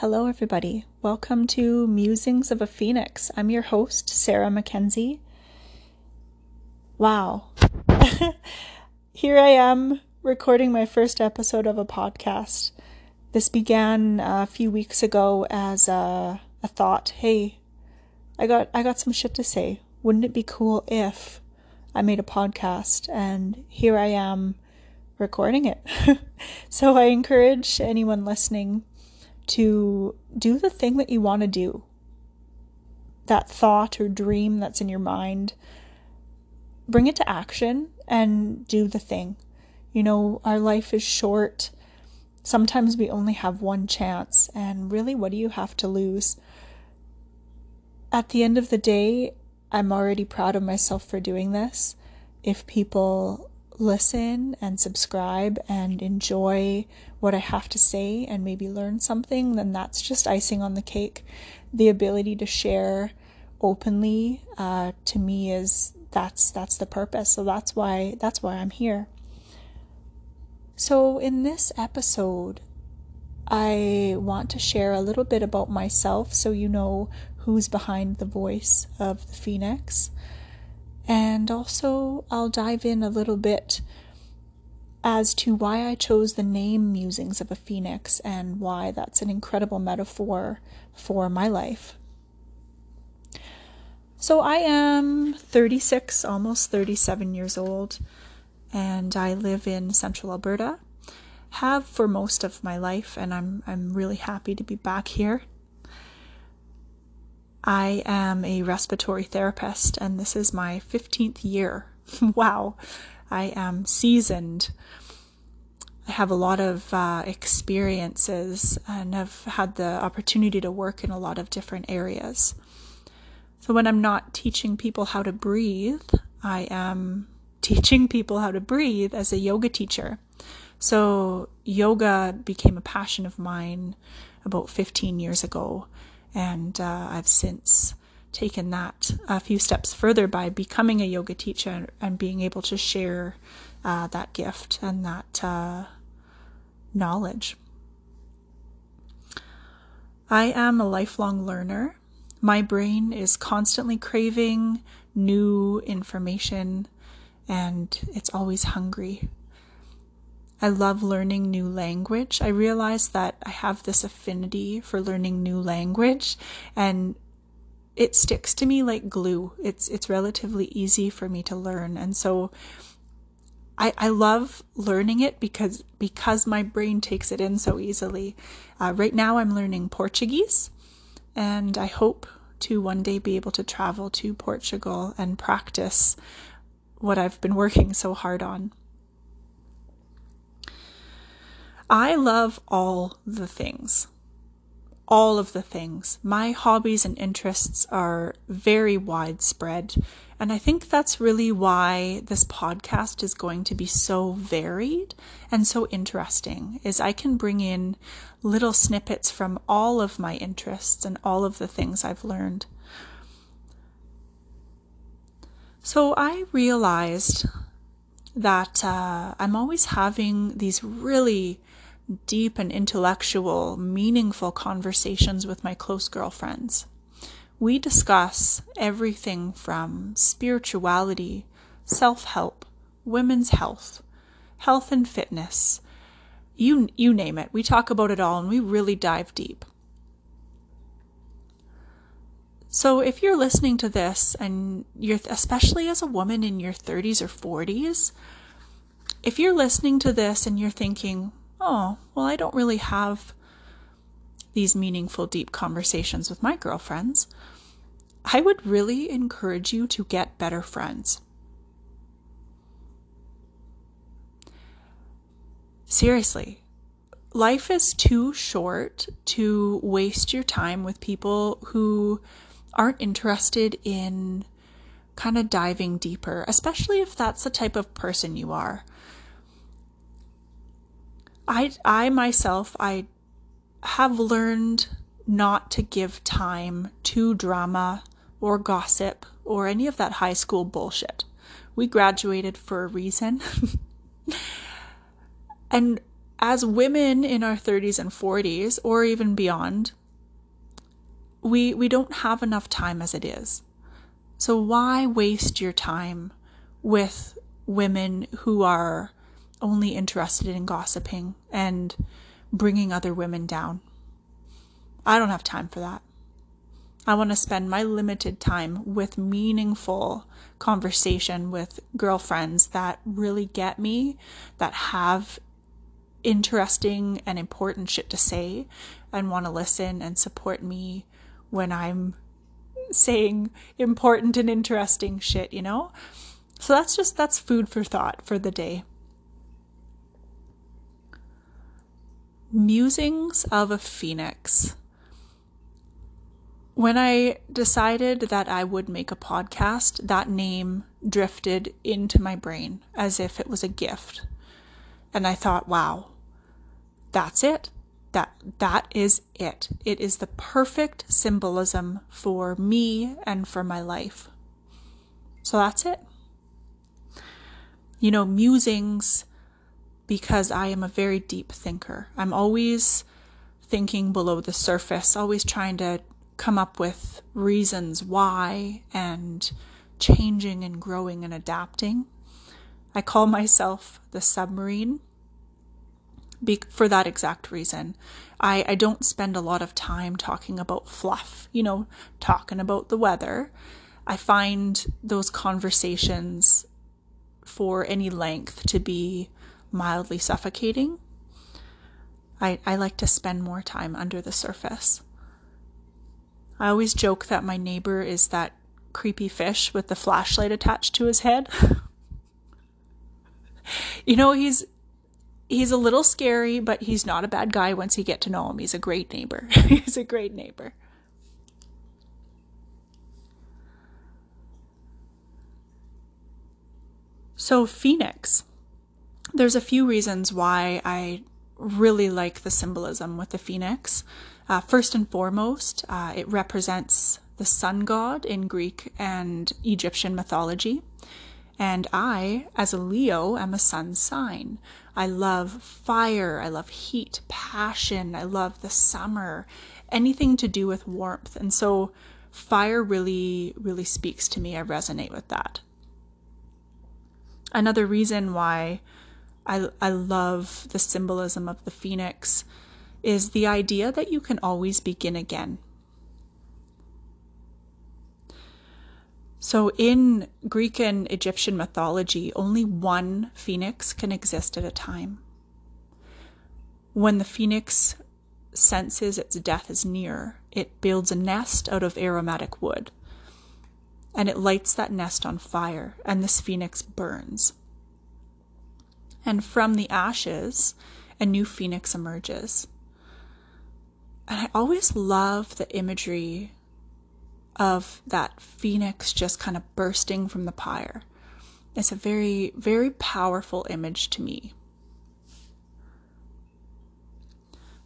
Hello, everybody. Welcome to Musings of a Phoenix. I'm your host, Sarah Mackenzie. Wow. Here I am recording my first episode of a podcast. This began a few weeks ago as a, a thought. Hey, I got I got some shit to say. Wouldn't it be cool if I made a podcast? And here I am recording it. so I encourage anyone listening to do the thing that you want to do. That thought or dream that's in your mind, bring it to action and do the thing. You know, our life is short. Sometimes we only have one chance, and really, what do you have to lose? At the end of the day, I'm already proud of myself for doing this. If people listen and subscribe and enjoy what I have to say and maybe learn something, then that's just icing on the cake. The ability to share openly uh, to me is that's that's the purpose. So that's why that's why I'm here. So in this episode, I want to share a little bit about myself so you know who's behind the voice of the Phoenix. And also, I'll dive in a little bit as to why I chose the name Musings of a Phoenix and why that's an incredible metaphor for my life. So, I am 36, almost 37 years old, and I live in central Alberta. Have for most of my life, and I'm, I'm really happy to be back here I am a respiratory therapist, and this is my 15th year. wow, I am seasoned. I have a lot of uh, experiences and have had the opportunity to work in a lot of different areas. So, when I'm not teaching people how to breathe, I am teaching people how to breathe as a yoga teacher. So, yoga became a passion of mine about 15 years ago and uh, I've since taken that a few steps further by becoming a yoga teacher and being able to share uh, that gift and that uh, knowledge. I am a lifelong learner. My brain is constantly craving new information and it's always hungry I love learning new language. I realize that I have this affinity for learning new language and it sticks to me like glue. It's it's relatively easy for me to learn. And so I, I love learning it because because my brain takes it in so easily. Uh, right now I'm learning Portuguese and I hope to one day be able to travel to Portugal and practice what I've been working so hard on. I love all the things. All of the things. My hobbies and interests are very widespread. And I think that's really why this podcast is going to be so varied and so interesting is I can bring in little snippets from all of my interests and all of the things I've learned. So I realized that uh, I'm always having these really deep and intellectual, meaningful conversations with my close girlfriends. We discuss everything from spirituality, self help, women's health, health and fitness. You, you name it. We talk about it all and we really dive deep. So, if you're listening to this and you're, especially as a woman in your 30s or 40s, if you're listening to this and you're thinking, oh, well, I don't really have these meaningful, deep conversations with my girlfriends, I would really encourage you to get better friends. Seriously, life is too short to waste your time with people who aren't interested in kind of diving deeper, especially if that's the type of person you are. I I myself I have learned not to give time to drama or gossip or any of that high school bullshit. We graduated for a reason. and as women in our 30s and 40s, or even beyond, we, we don't have enough time as it is. So why waste your time with women who are only interested in gossiping and bringing other women down? I don't have time for that. I want to spend my limited time with meaningful conversation with girlfriends that really get me, that have interesting and important shit to say, and want to listen and support me when I'm saying important and interesting shit, you know? So that's just that's food for thought for the day. Musings of a Phoenix. When I decided that I would make a podcast, that name drifted into my brain as if it was a gift. And I thought, wow, that's it that that is it. It is the perfect symbolism for me and for my life. So that's it. You know, musings because I am a very deep thinker. I'm always thinking below the surface, always trying to come up with reasons why and changing and growing and adapting. I call myself the submarine be- for that exact reason. I, I don't spend a lot of time talking about fluff, you know, talking about the weather. I find those conversations for any length to be mildly suffocating. I, I like to spend more time under the surface. I always joke that my neighbor is that creepy fish with the flashlight attached to his head. you know, he's he's a little scary, but he's not a bad guy once you get to know him. He's a great neighbor. he's a great neighbor. So, Phoenix. There's a few reasons why I really like the symbolism with the phoenix. Uh, first and foremost, uh, it represents the sun god in Greek and Egyptian mythology. And I, as a Leo, am a sun sign. I love fire, I love heat, passion, I love the summer, anything to do with warmth. And so fire really, really speaks to me. I resonate with that. Another reason why I, I love the symbolism of the phoenix is the idea that you can always begin again. So, in Greek and Egyptian mythology, only one phoenix can exist at a time. When the phoenix senses its death is near, it builds a nest out of aromatic wood. And it lights that nest on fire, and this phoenix burns. And from the ashes, a new phoenix emerges. And I always love the imagery of that phoenix just kind of bursting from the pyre. It's a very, very powerful image to me.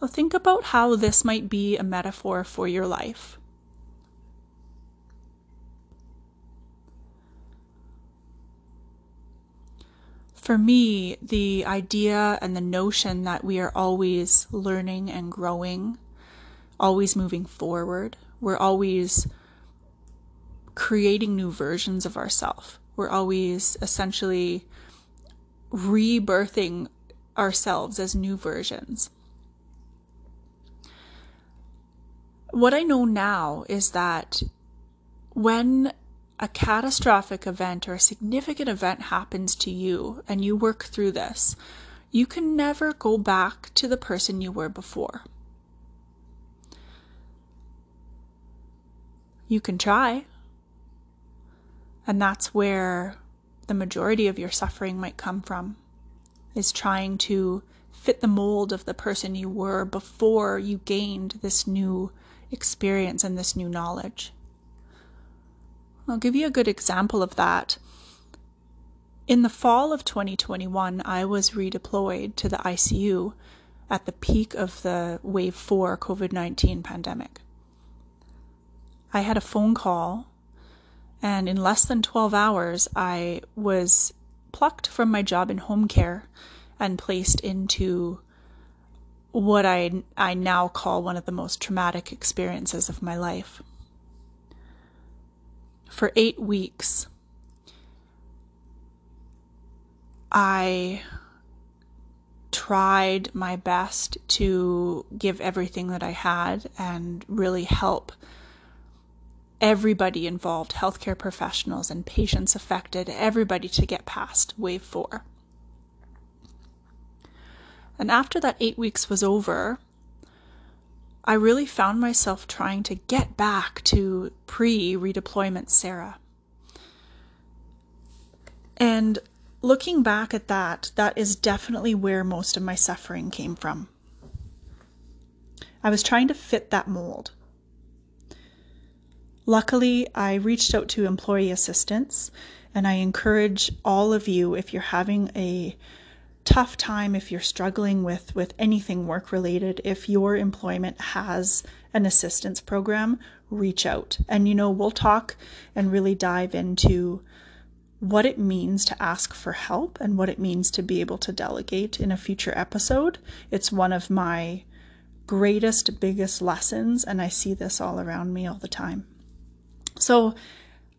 Well, think about how this might be a metaphor for your life. For me, the idea and the notion that we are always learning and growing, always moving forward, we're always creating new versions of ourselves. We're always essentially rebirthing ourselves as new versions. What I know now is that when a catastrophic event or a significant event happens to you and you work through this, you can never go back to the person you were before. You can try, and that's where the majority of your suffering might come from, is trying to fit the mold of the person you were before you gained this new experience and this new knowledge. I'll give you a good example of that. In the fall of 2021, I was redeployed to the ICU at the peak of the wave 4 COVID 19 pandemic. I had a phone call and in less than 12 hours, I was plucked from my job in home care and placed into what I, I now call one of the most traumatic experiences of my life. For eight weeks, I tried my best to give everything that I had and really help everybody involved healthcare professionals and patients affected, everybody to get past wave four. And after that eight weeks was over, I really found myself trying to get back to pre redeployment Sarah. And looking back at that, that is definitely where most of my suffering came from. I was trying to fit that mold. Luckily, I reached out to employee assistance, and I encourage all of you if you're having a tough time, if you're struggling with, with anything work related, if your employment has an assistance program, reach out. And you know, we'll talk and really dive into what it means to ask for help and what it means to be able to delegate in a future episode. It's one of my greatest, biggest lessons, and I see this all around me all the time. So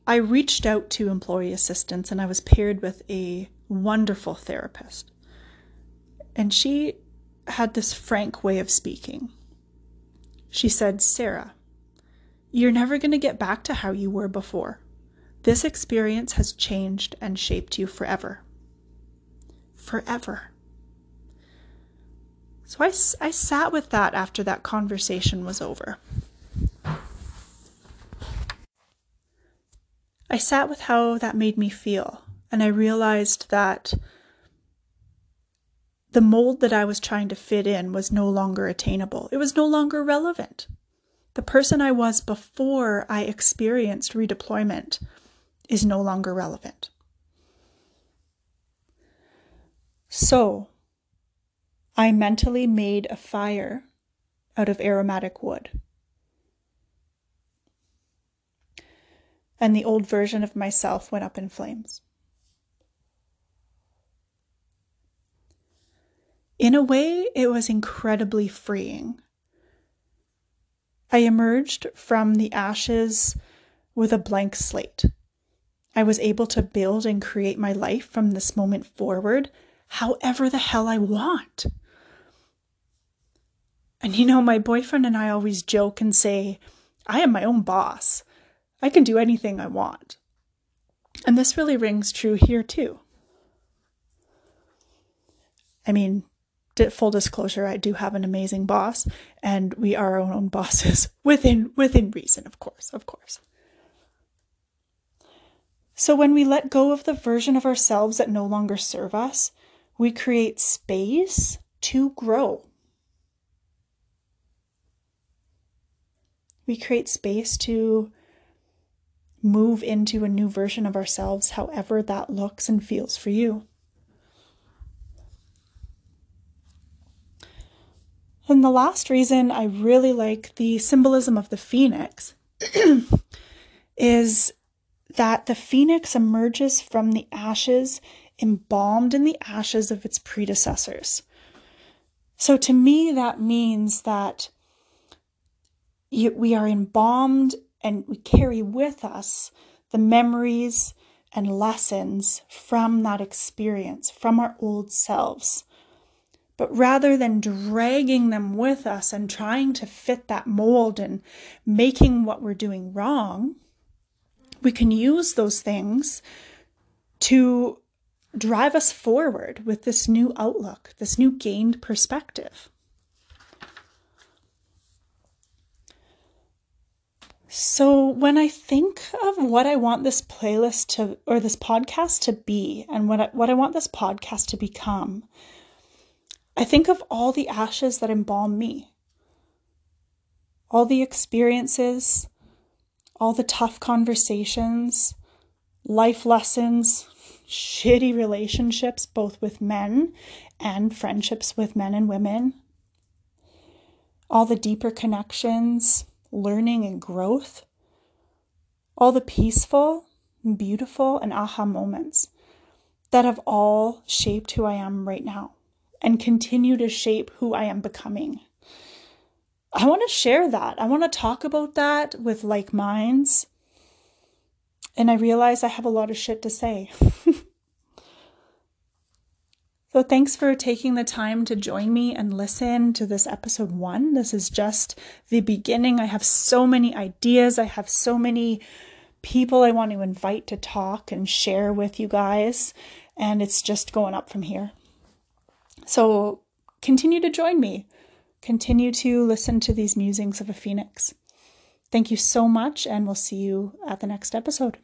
I reached out to employee assistance and I was paired with a wonderful therapist. And she had this frank way of speaking. She said, Sarah, you're never going to get back to how you were before. This experience has changed and shaped you forever. Forever. So I, I sat with that after that conversation was over. I sat with how that made me feel, and I realized that the mold that I was trying to fit in was no longer attainable. It was no longer relevant. The person I was before I experienced redeployment is no longer relevant. So, I mentally made a fire out of aromatic wood. and the old version of myself went up in flames. In a way, it was incredibly freeing. I emerged from the ashes with a blank slate. I was able to build and create my life from this moment forward, however the hell I want. And you know, my boyfriend and I always joke and say, I am my own boss. I can do anything I want. And this really rings true here too. I mean, full disclosure, I do have an amazing boss, and we are our own bosses within within reason, of course, of course. So when we let go of the version of ourselves that no longer serve us, we create space to grow. We create space to move into a new version of ourselves, however that looks and feels for you. And the last reason I really like the symbolism of the phoenix is that the phoenix emerges from the ashes, embalmed in the ashes of its predecessors. So to me, that means that we are embalmed and we carry with us the memories and lessons from that experience, from our old selves. But rather than dragging them with us and trying to fit that mold and making what we're doing wrong, we can use those things to drive us forward with this new outlook, this new gained perspective. So, when I think of what I want this playlist to, or this podcast to be, and what I, what I want this podcast to become, I think of all the ashes that embalm me, all the experiences, all the tough conversations, life lessons, shitty relationships, both with men and friendships with men and women, all the deeper connections learning and growth, all the peaceful, beautiful, and aha moments that have all shaped who I am right now, and continue to shape who I am becoming. I want to share that. I want to talk about that with like minds. And I realize I have a lot of shit to say. so, thanks for taking the time to join me and listen to this episode one. This is just the beginning. I have so many ideas, I have so many people I want to invite to talk and share with you guys. And it's just going up from here. So, continue to join me continue to listen to these musings of a phoenix. Thank you so much, and we'll see you at the next episode.